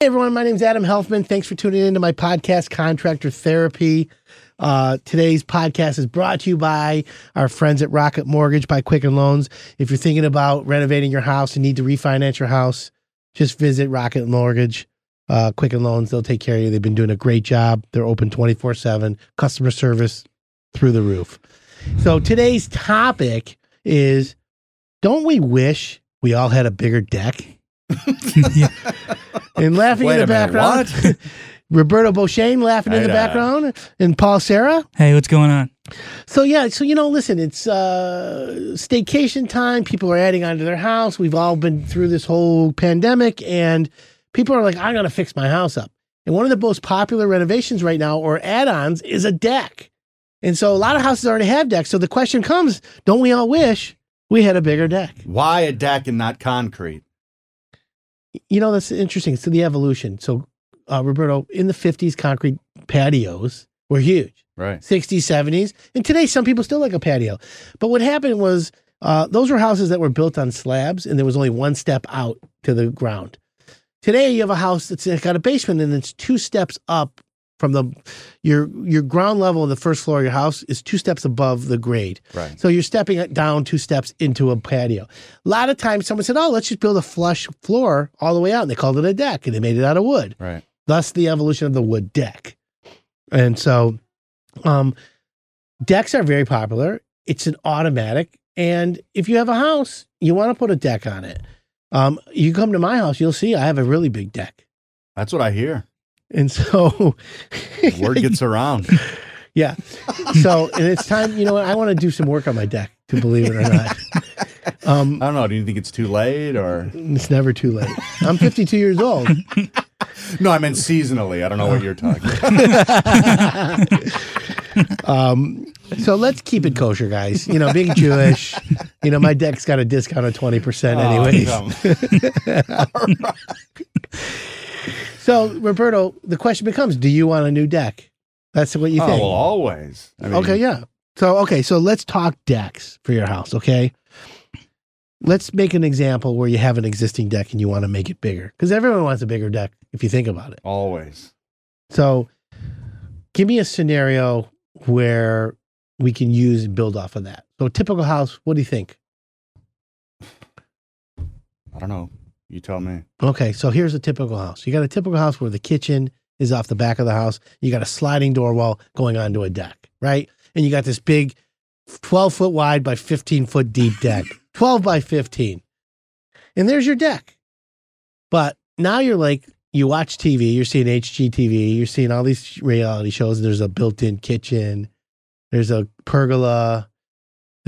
Hey everyone, my name is Adam Helfman. Thanks for tuning in to my podcast, Contractor Therapy. Uh, today's podcast is brought to you by our friends at Rocket Mortgage by Quicken Loans. If you're thinking about renovating your house and need to refinance your house, just visit Rocket Mortgage, uh, Quicken Loans. They'll take care of you. They've been doing a great job. They're open 24 7, customer service through the roof. So today's topic is don't we wish we all had a bigger deck? and laughing Wait in the a minute, background, what? Roberto Beauchesne laughing in the there. background, and Paul Sarah. Hey, what's going on? So yeah, so you know, listen, it's uh staycation time. People are adding onto their house. We've all been through this whole pandemic, and people are like, "I gotta fix my house up." And one of the most popular renovations right now, or add-ons, is a deck. And so a lot of houses already have decks. So the question comes: Don't we all wish we had a bigger deck? Why a deck and not concrete? You know, that's interesting. So the evolution. So uh, Roberto, in the '50s, concrete patios were huge. Right. 60s, 70s. And today, some people still like a patio. But what happened was uh, those were houses that were built on slabs and there was only one step out to the ground. Today, you have a house that's got a basement and it's two steps up from the your your ground level of the first floor of your house is two steps above the grade. Right. So you're stepping down two steps into a patio. A lot of times someone said, "Oh, let's just build a flush floor all the way out." And they called it a deck and they made it out of wood Right. thus the evolution of the wood deck. And so um decks are very popular. It's an automatic and if you have a house, you want to put a deck on it. Um you come to my house, you'll see I have a really big deck. That's what I hear. And so Word gets around. yeah. So and it's time, you know what, I want to do some work on my deck to believe it or not. Um I don't know. Do you think it's too late or? it's never too late. I'm 52 years old. No, I meant seasonally. I don't know what you're talking about. Um, so let's keep it kosher, guys. You know, being Jewish, you know, my deck's got a discount of 20%, anyways. Oh, come. So, Roberto, the question becomes do you want a new deck? That's what you Oh, think. well, always. I mean, okay, yeah. So, okay, so let's talk decks for your house, okay? Let's make an example where you have an existing deck and you want to make it bigger because everyone wants a bigger deck if you think about it. Always. So, give me a scenario where we can use and build off of that. So, a typical house, what do you think? I don't know. You tell me. Okay, so here's a typical house. You got a typical house where the kitchen is off the back of the house. You got a sliding door wall going onto a deck, right? And you got this big 12 foot wide by 15 foot deep deck, 12 by 15. And there's your deck. But now you're like, you watch TV, you're seeing HGTV, you're seeing all these reality shows. There's a built in kitchen, there's a pergola,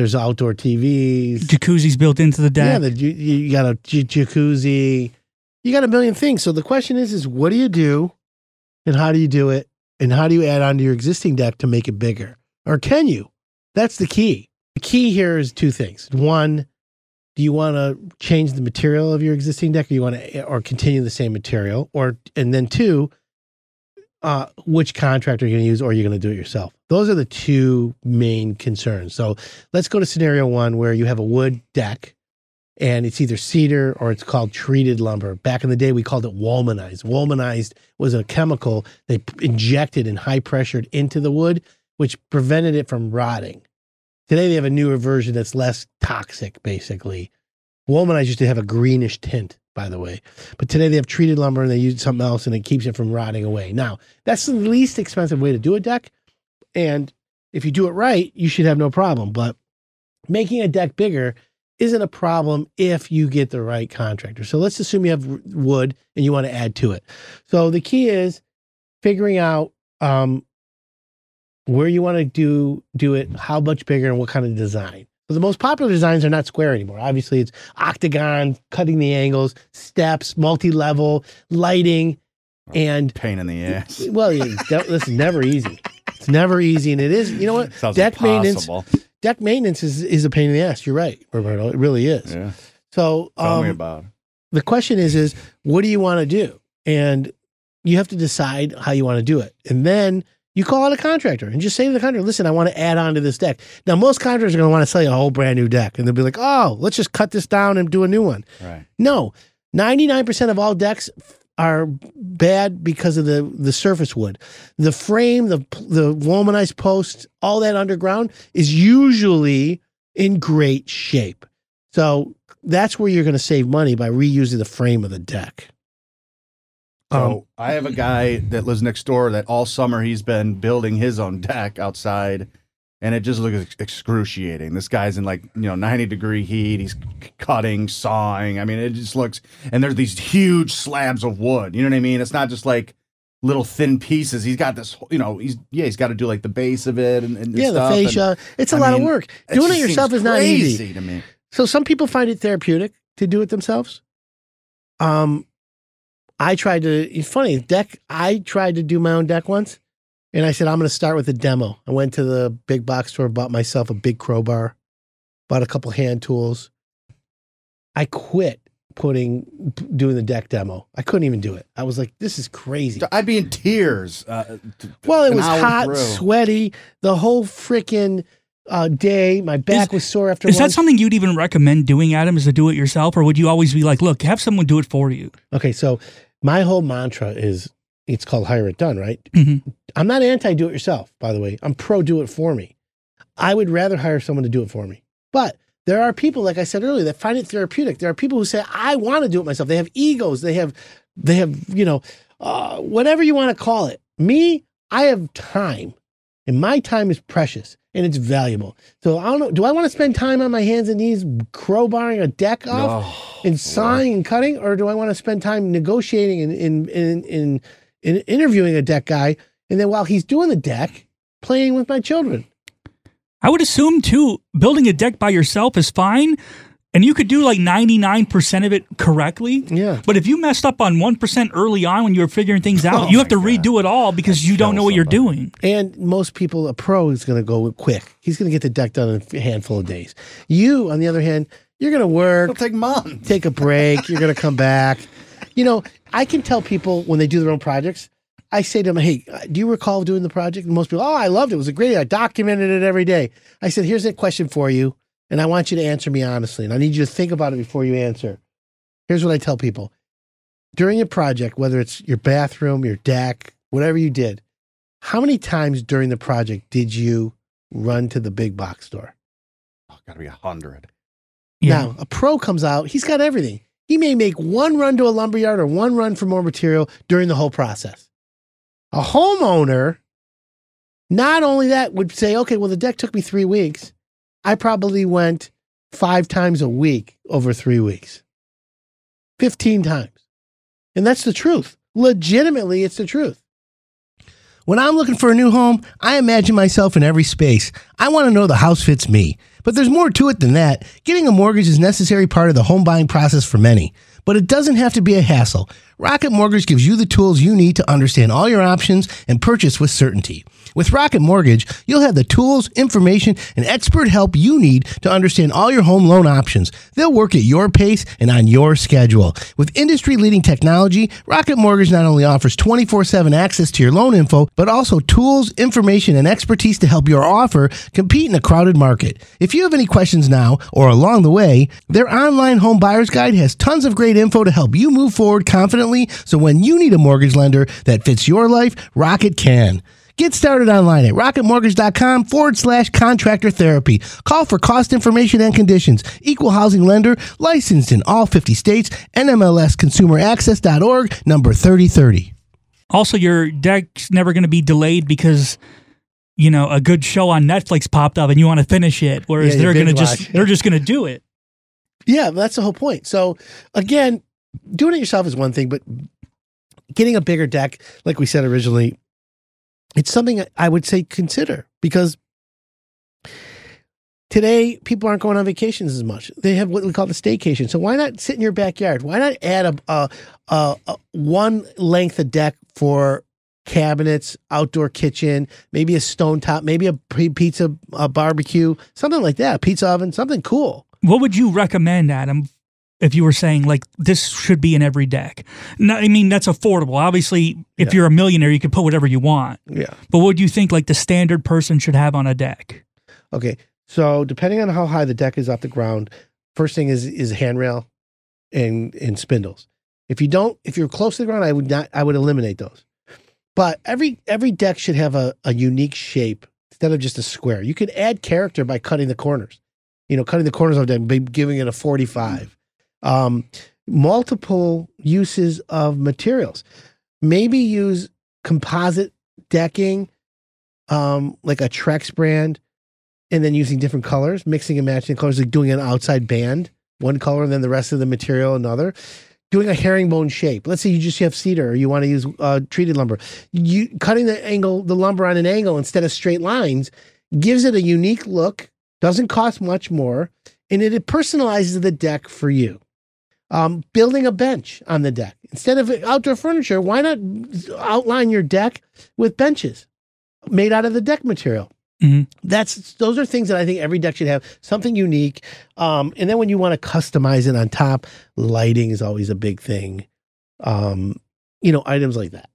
there's outdoor TVs. Jacuzzi's built into the Yeah, deck. the, you, you got a j- jacuzzi. You got a million things. So the question is, is what do you do, and how do you do it, and how do you add on to your existing deck to make it bigger, or can you? That's the key. The key here is two things. One, do you want to change the material of your existing deck, or you want to, or continue the same material, or and then two, uh, which contractor you're going to use, or you're going to do it yourself. Those are the two main concerns. So let's go to scenario one where you have a wood deck and it's either cedar or it's called treated lumber. Back in the day, we called it Wolmanized. Wolmanized was a chemical they injected and high pressured into the wood, which prevented it from rotting. Today, they have a newer version that's less toxic, basically. Wolmanized used to have a greenish tint, by the way. But today, they have treated lumber and they use something else and it keeps it from rotting away. Now, that's the least expensive way to do a deck. And if you do it right, you should have no problem. But making a deck bigger isn't a problem if you get the right contractor. So let's assume you have wood and you want to add to it. So the key is figuring out um, where you want to do do it, how much bigger, and what kind of design. So the most popular designs are not square anymore. Obviously, it's octagon, cutting the angles, steps, multi-level, lighting, and Pain in the ass. well, is never easy. It's never easy, and it is. You know what? Sounds Deck maintenance- Deck maintenance is is a pain in the ass. You're right, Roberto. It really is. Yeah. So Tell um, me about it. the question is is what do you want to do and you have to decide how you want to do it and then you call out a contractor and just say to the contractor listen i want to add on to this deck now most contractors are going to want to sell you a whole brand new deck and they'll be like oh let's just cut this down and do a new one Right. no 99% of all decks are bad because of the the surface wood. The frame, the the Wolmanized post, all that underground is usually in great shape. So that's where you're going to save money by reusing the frame of the deck. So Um, I have a guy that lives next door that all summer he's been building his own deck outside, and it just looks excruciating. This guy's in like you know ninety degree heat. He's cutting, sawing. I mean, it just looks. And there's these huge slabs of wood. You know what I mean? It's not just like little thin pieces. He's got this. You know, he's yeah, he's got to do like the base of it and, and yeah, the stuff, and fascia. It's a I lot mean, of work. Doing it just yourself is not easy. to me. So some people find it therapeutic to do it themselves. Um, I tried to. It's funny deck. I tried to do my own deck once, and I said I'm going to start with a demo. I went to the big box store, bought myself a big crowbar, bought a couple hand tools. I quit putting doing the deck demo. I couldn't even do it. I was like, this is crazy. I'd be in tears. Uh, Well, it was hot, through. sweaty, the whole freaking uh, day. My back was sore after. Is that something you'd even recommend doing, Adam? Is to do it yourself, or would you always be like, look, have someone do it for you? Okay, so my whole mantra is it's called hire it done, right? Mhm. I'm not anti do it yourself, by the way. I'm pro do it for me. I would rather hire someone to do it for me. But there are people, like I said earlier, that find it therapeutic. There are people who say, I want to do it myself. They have egos. They have, they have, you know, uh, whatever you want to call it. Me, I have time, and my time is precious and it's valuable. So I don't know. Do I want to spend time on my hands and knees crowbarring a deck off? Oh, in sawing and cutting, or do I want to spend time negotiating and in in, in in interviewing a deck guy, and then while he's doing the deck, playing with my children? I would assume too, building a deck by yourself is fine, and you could do like ninety nine percent of it correctly. Yeah, But if you messed up on one percent early on when you were figuring things out, Oh you have to God. redo it all because you don't know what you're doing. and most people, a pro is going to go quick. He's going to get the deck done in a handful of days. You, on the other hand, you're going to work, It'll take months. take a break. You're going to come back. You know, I can tell people when they do their own projects. I say to them, "Hey, uh, do you recall doing the project?" And most people, "Oh, I loved it. It was a great. Idea. I documented it every day." I said, "Here's a question for you, and I want you to answer me honestly, and I need you to think about it before you answer." Here's what I tell people: during a project, whether it's your bathroom, your deck, whatever you did, how many times during the project did you run to the big box store? Oh, gotta be a hundred. Yeah. Now, a pro comes out, he's got everything. He may make one run to a lumberyard or one run for more material during the whole process. A homeowner, not only that, would say, okay, well, the deck took me three weeks. I probably went five times a week over three weeks, 15 times. And that's the truth. Legitimately, it's the truth. When I'm looking for a new home, I imagine myself in every space. I want to know the house fits me. But there's more to it than that. Getting a mortgage is a necessary part of the home buying process for many. But it doesn't have to be a hassle. Rocket Mortgage gives you the tools you need to understand all your options and purchase with certainty. With Rocket Mortgage, you'll have the tools, information, and expert help you need to understand all your home loan options. They'll work at your pace and on your schedule. With industry leading technology, Rocket Mortgage not only offers 24 7 access to your loan info, but also tools, information, and expertise to help your offer compete in a crowded market. If you have any questions now or along the way, their online home buyer's guide has tons of great info to help you move forward confidently so when you need a mortgage lender that fits your life, Rocket can. Get started online at rocketmortgage.com forward slash contractor therapy. Call for cost information and conditions. Equal housing lender, licensed in all 50 states, NMLSconsumeraccess.org, number 3030. Also, your deck's never going to be delayed because you know a good show on Netflix popped up and you want to finish it, whereas Yeah, they're going to just they're just going to do it. Yeah, that's the whole point. So again, doing it yourself is one thing, but getting a bigger deck, like we said originally, it's something I would say consider because today people aren't going on vacations as much. They have what we call the staycation. So why not sit in your backyard? Why not add a, a, a, a one length of deck for cabinets, outdoor kitchen, maybe a stone top, maybe a pizza a barbecue, something like that, pizza oven, something cool. What would you recommend, Adam? If you were saying like this should be in every deck, no, I mean that's affordable. Obviously, if Yeah. you're a millionaire, you can put whatever you want. Yeah. But what do you think like the standard person should have on a deck? Okay. So depending on how high the deck is off the ground, first thing is is handrail and and spindles. If you don't, if you're close to the ground, I would not. I would eliminate those. But every every deck should have a, a unique shape instead of just a square. You could add character by cutting the corners. You know, cutting the corners of the deck, giving it a 45. Um, multiple uses of materials. Maybe use composite decking, um, like a Trex brand, and then using different colors, mixing and matching colors, like doing an outside band, one color, and then the rest of the material another. Doing a herringbone shape. Let's say you just have cedar, or you want to use uh, treated lumber. You cutting the angle, the lumber on an angle instead of straight lines, gives it a unique look. Doesn't cost much more, and it personalizes the deck for you. Um, building a bench on the deck instead of outdoor furniture. Why not outline your deck with benches made out of the deck material? Mhm. That's those are things that I think every deck should have something unique. Um, and then when you want to customize it on top, lighting is always a big thing. Um, you know, items like that.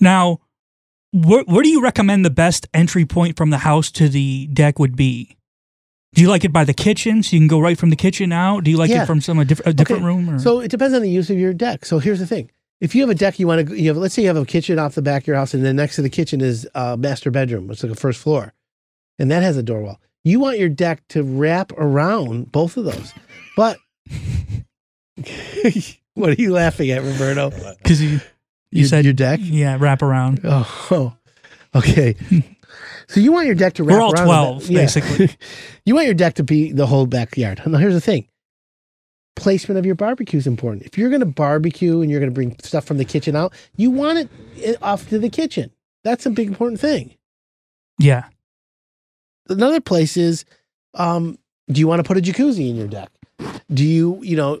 Now, where, where do you recommend the best entry point from the house to the deck would be? Do you like it by the kitchen, so you can go right from the kitchen out? Do you like Yeah. it from some a, diff- a different Okay, room? Or? So it depends on the use of your deck. So here's the thing: if you have a deck, you want to you have let's say you have a kitchen off the back of your house, and then next to the kitchen is a master bedroom. It's like a first floor, and that has a door wall. You want your deck to wrap around both of those, but what are you laughing at, Roberto? because you you Your- said your deck. yeah, wrap around. Oh, okay. So you want your deck to wrap We're all around 12, the- yeah. basically. you want your deck to be the whole backyard. Now here's the thing. Placement of your barbecue is important. If you're going to barbecue and you're going to bring stuff from the kitchen out, you want it off to the kitchen. That's a big important thing. Yeah, Another place is, um, do you want to put a jacuzzi in your deck? Do you, you know,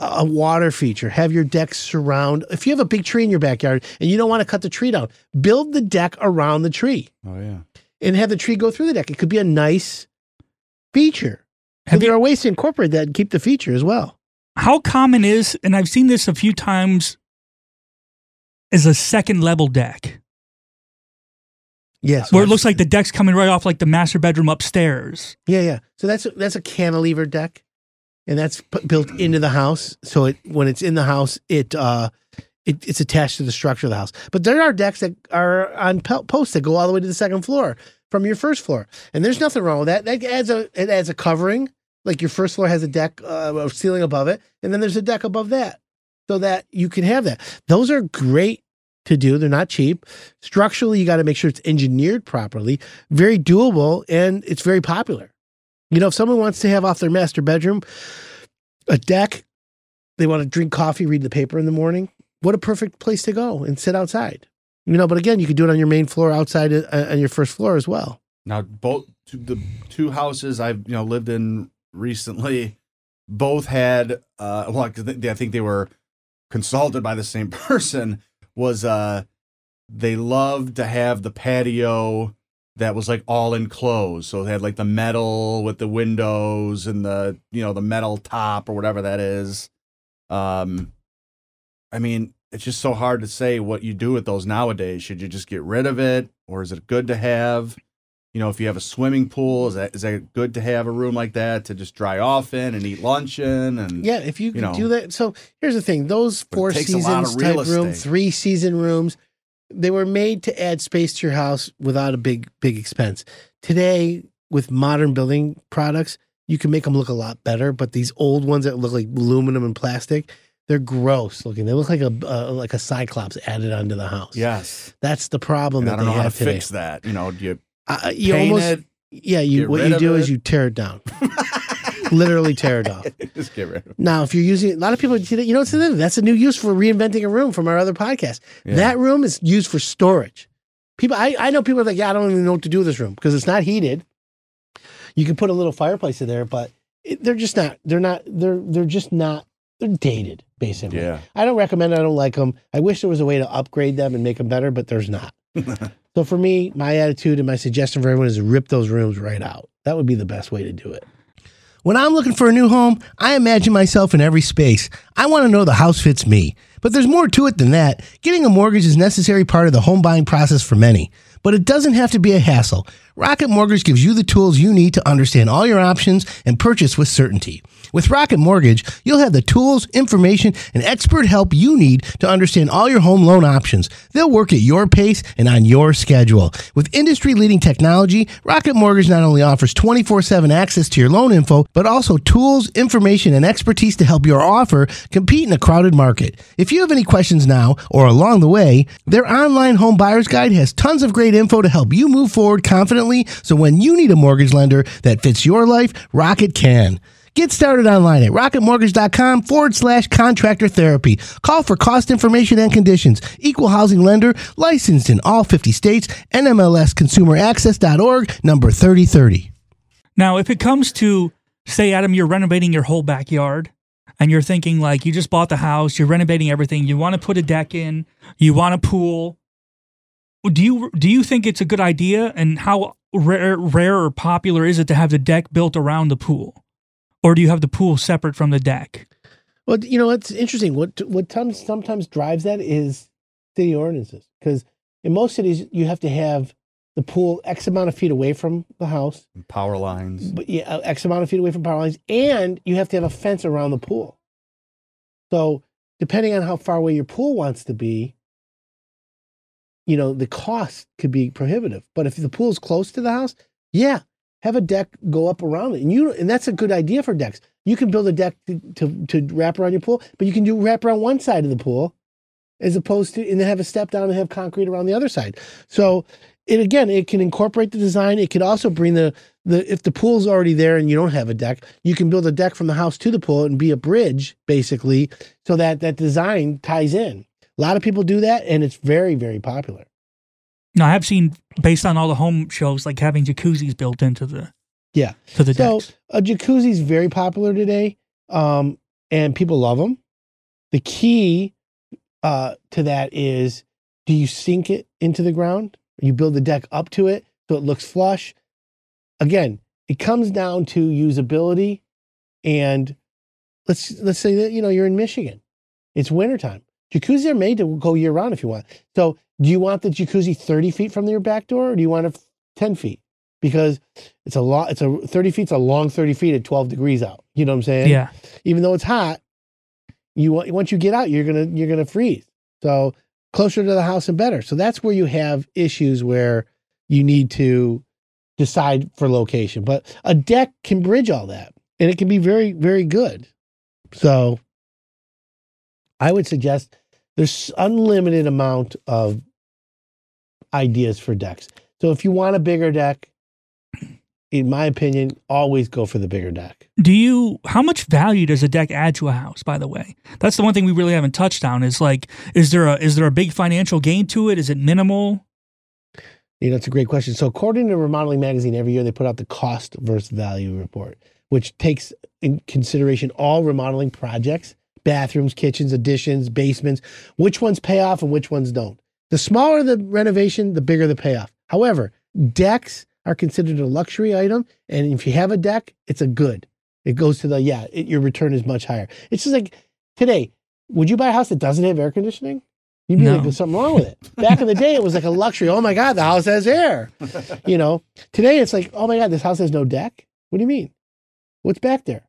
a water feature? Have your deck surround. If you have a big tree in your backyard and you don't want to cut the tree down, build the deck around the tree. Oh yeah. and have the tree go through the deck. It could be a nice feature. Have And there you- are ways to incorporate that and keep the feature as well. how common is, and I've seen this a few times, is a second level deck Yes. where it looks like the deck's coming right off like the master bedroom upstairs. yeah, yeah. So that's a, that's a cantilever deck, and that's p- built into the house. So it when it's in the house, it uh, it, it's attached to the structure of the house. But there are decks that are on po- posts that go all the way to the second floor from your first floor, and there's nothing wrong with that. That adds a it adds a covering. Like your first floor has a deck, uh, a ceiling above it, and then there's a deck above that, so that you can have that. Those are great to do. They're not cheap. Structurally, you got to make sure it's engineered properly, very doable, and it's very popular. You know, if someone wants to have off their master bedroom a deck, they want to drink coffee, read the paper in the morning. What a perfect place to go and sit outside. You know, but again, you could do it on your main floor, outside uh, on your first floor as well. Now, both the two houses I've you know lived in recently, both had uh, well, I think they were consulted by the same person. Was uh, they loved to have the patio that was like all enclosed, so they had like the metal with the windows and the you know the metal top or whatever that is. Um, I mean, it's just so hard to say what you do with those nowadays. Should you just get rid of it, or is it good to have? You know, if you have a swimming pool, is that is that good to have a room like that to just dry off in and eat lunch in? And Yeah, if you could know. do that. So here's the thing: those four takes a lot of seasons type room, three season rooms, they were made to add space to your house without a big big expense. Today, with modern building products, you can make them look a lot better. But these old ones that look like aluminum and plastic, they're gross looking. They look like a uh, like a cyclops added onto the house. yes, that's the problem and I don't they know how to today. fix that. You know, do you Uh, you almost it? yeah. You what you do is you tear it down, literally tear it off. just get rid of it. Now, if you're using a lot of people, you know, what's the thing? that's a new use for reinventing a room from our other podcast. Yeah. That room is used for storage. People, I, I know people are like, yeah, I don't even know what to do with this room because it's not heated. You can put a little fireplace in there, but it, they're just not. They're not. They're they're just not. They're dated, basically. Yeah. I don't recommend. I don't like them. I wish there was a way to upgrade them and make them better, but there's not. so for me, my attitude and my suggestion for everyone is rip those rooms right out. That would be the best way to do it. When I'm looking for a new home, I imagine myself in every space. I want to know the house fits me. But there's more to it than that. Getting a mortgage is a necessary part of the home buying process for many. But it doesn't have to be a hassle. Rocket Mortgage gives you the tools you need to understand all your options and purchase with certainty. With Rocket Mortgage, you'll have the tools, information, and expert help you need to understand all your home loan options. They'll work at your pace and on your schedule. With industry leading technology, Rocket Mortgage not only offers 24 7 access to your loan info, but also tools, information, and expertise to help your offer compete in a crowded market. If you have any questions now or along the way, their online home buyer's guide has tons of great info to help you move forward confidently so when you need a mortgage lender that fits your life, Rocket can. Get started online at rocketmortgage.com forward slash contractor therapy. Call for cost information and conditions. Equal housing lender, licensed in all 50 states, NMLSconsumeraccess.org, number 3030. Now, if it comes to, say, Adam, you're renovating your whole backyard and you're thinking like you just bought the house, you're renovating everything, you want to put a deck in, you want a pool. Do you do you think it's a good idea and how rare, rare or popular is it to have the deck built around the pool? Or do you have the pool separate from the deck? Well, you know, it's interesting. What what sometimes sometimes drives that is city ordinances. Because in most cities, you have to have the pool X amount of feet away from the house, Power lines. but yeah, uh, X amount of feet away from power lines, and you have to have a fence around the pool. So, depending on how far away your pool wants to be, you know, the cost could be prohibitive. But if the pool's close to the house, yeah, have a deck go up around it, and you and that's a good idea for decks. You can build a deck to to, to wrap around your pool, but you can do wrap around one side of the pool, as opposed to and then have a step down and have concrete around the other side. So it again, it can incorporate the design. It can also bring the the if the pool's already there and you don't have a deck, you can build a deck from the house to the pool and be a bridge basically, so that that design ties in. A lot of people do that, and it's very very popular. Now, I have seen based on all the home shows like having jacuzzis built into the Yeah. to the So decks. a jacuzzi is very popular today, um, and people love them. The key uh, to that is: do you sink it into the ground? You build the deck up to it so it looks flush. Again, it comes down to usability, and let's let's say that you know you're in Michigan, it's wintertime. Jacuzzis are made to go year round if you want. So, do you want the jacuzzi 30 feet from your back door, or do you want it 10 feet? Because it's a lot. It's a 30 feet's a long 30 feet at 12 degrees out. You know what I'm saying? yeah. Even though it's hot, you want once you get out, you're gonna you're gonna freeze. So closer to the house and better. So that's where you have issues where you need to decide for location. But a deck can bridge all that, and it can be very very good. So I would suggest there's unlimited amount of ideas for decks. So if you want a bigger deck, in my opinion, always go for the bigger deck. Do you how much value does a deck add to a house, by the way? That's the one thing we really haven't touched on is like is there a is there a big financial gain to it? Is it minimal? You know, it's a great question. So, according to Remodeling Magazine, every year they put out the cost versus value report, which takes in consideration all remodeling projects bathrooms, kitchens, additions, basements, which ones pay off and which ones don't. The smaller the renovation, the bigger the payoff. However, decks are considered a luxury item. And if you have a deck, it's a good. It goes to the, yeah, it, your return is much higher. It's just like today, would you buy a house that doesn't have air conditioning? You'd be No. like, there's something wrong with it. Back in the day, it was like a luxury. Oh my God, the house has air. You know, today it's like, oh my God, this house has no deck. What do you mean? What's back there?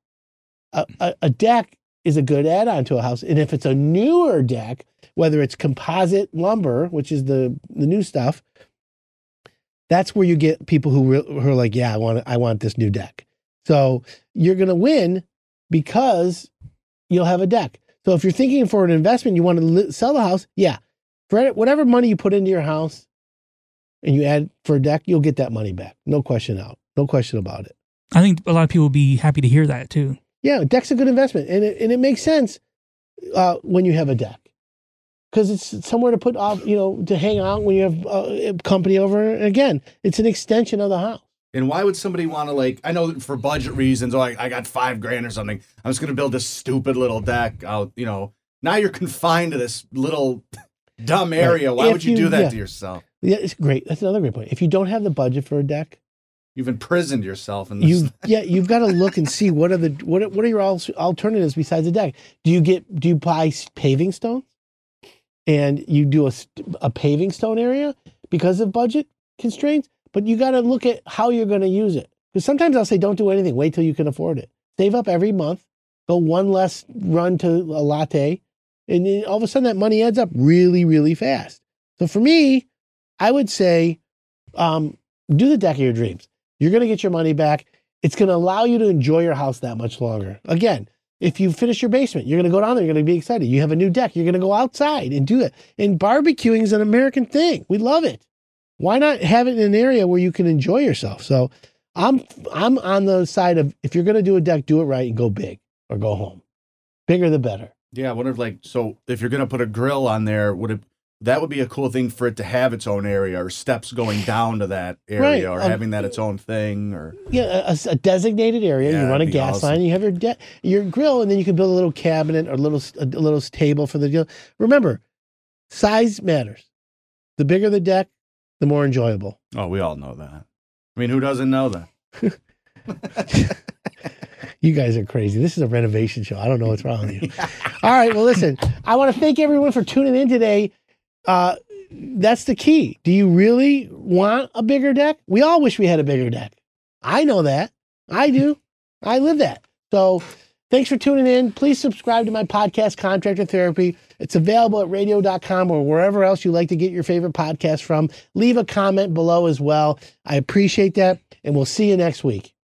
A, a, a deck is a good add on to a house. And if it's a newer deck, whether it's composite lumber, which is the, the new stuff, that's where you get people who, re- who are like, yeah, I want, I want this new deck. So you're to win because you'll have a deck. So if you're thinking for an investment, you want to li- sell the house, yeah, for whatever money you put into your house and you add for a deck, you'll get that money back. No question out. No question about it. I think a lot of people will be happy to hear that too. Yeah, a deck's a good investment, and it, and it makes sense uh, when you have a deck because it's somewhere to put off, you know, to hang out when you have uh, company over. And again, it's an extension of the house. And why would somebody want to like? I know for budget reasons. Oh, I, I got five grand or something. I'm just gonna build this stupid little deck out. You know, now you're confined to this little dumb area. Why If would you, you- do that yeah. to yourself? Yeah, it's great. That's another great point. If you don't have the budget for a deck, You've imprisoned yourself in this. you yeah, you've got to look and see what are the what are, what are your alternatives besides a deck? Do you get do you buy paving stones, and you do a a paving stone area because of budget constraints? But you got to look at how you're going to use it because sometimes I'll say don't do anything. Wait till you can afford it. Save up every month go one less run to a latte, and then all of a sudden that money adds up really, really fast. So for me, I would say, um, do the deck of your dreams. You're going to get your money back. It's going to allow you to enjoy your house that much longer. Again, if you finish your basement, you're going to go down there. You're going to be excited. You have a new deck. You're going to go outside and do it. And barbecuing is an American thing. We love it. Why not have it in an area where you can enjoy yourself? So I'm I'm on the side of if you're going to do a deck, do it right and go big or go home. Bigger the better. Yeah, I wonder if like so if you're gonna put a grill on there, would it that would be a cool thing for it to have its own area or steps going down to that area Right, or um, having that its own thing or Yeah, a, a designated area. Yeah, you run a gas awesome. line. You have your de- your grill, and then you can build a little cabinet or a little a little table for the grill. Remember, size matters. The bigger the deck, the more enjoyable. oh we all know that. I mean who doesn't know that? You guys are crazy. This is a renovation show. I don't know what's wrong with you. All right. Well, listen, I want to thank everyone for tuning in today. Uh, that's the key. Do you really want a bigger deck? We all wish we had a bigger deck. I know that. I do. I live that. So thanks for tuning in. Please subscribe to my podcast, Contractor Therapy. It's available at radio.com or wherever else you like to get your favorite podcast from. Leave a comment below as well. I appreciate that. And we'll see you next week.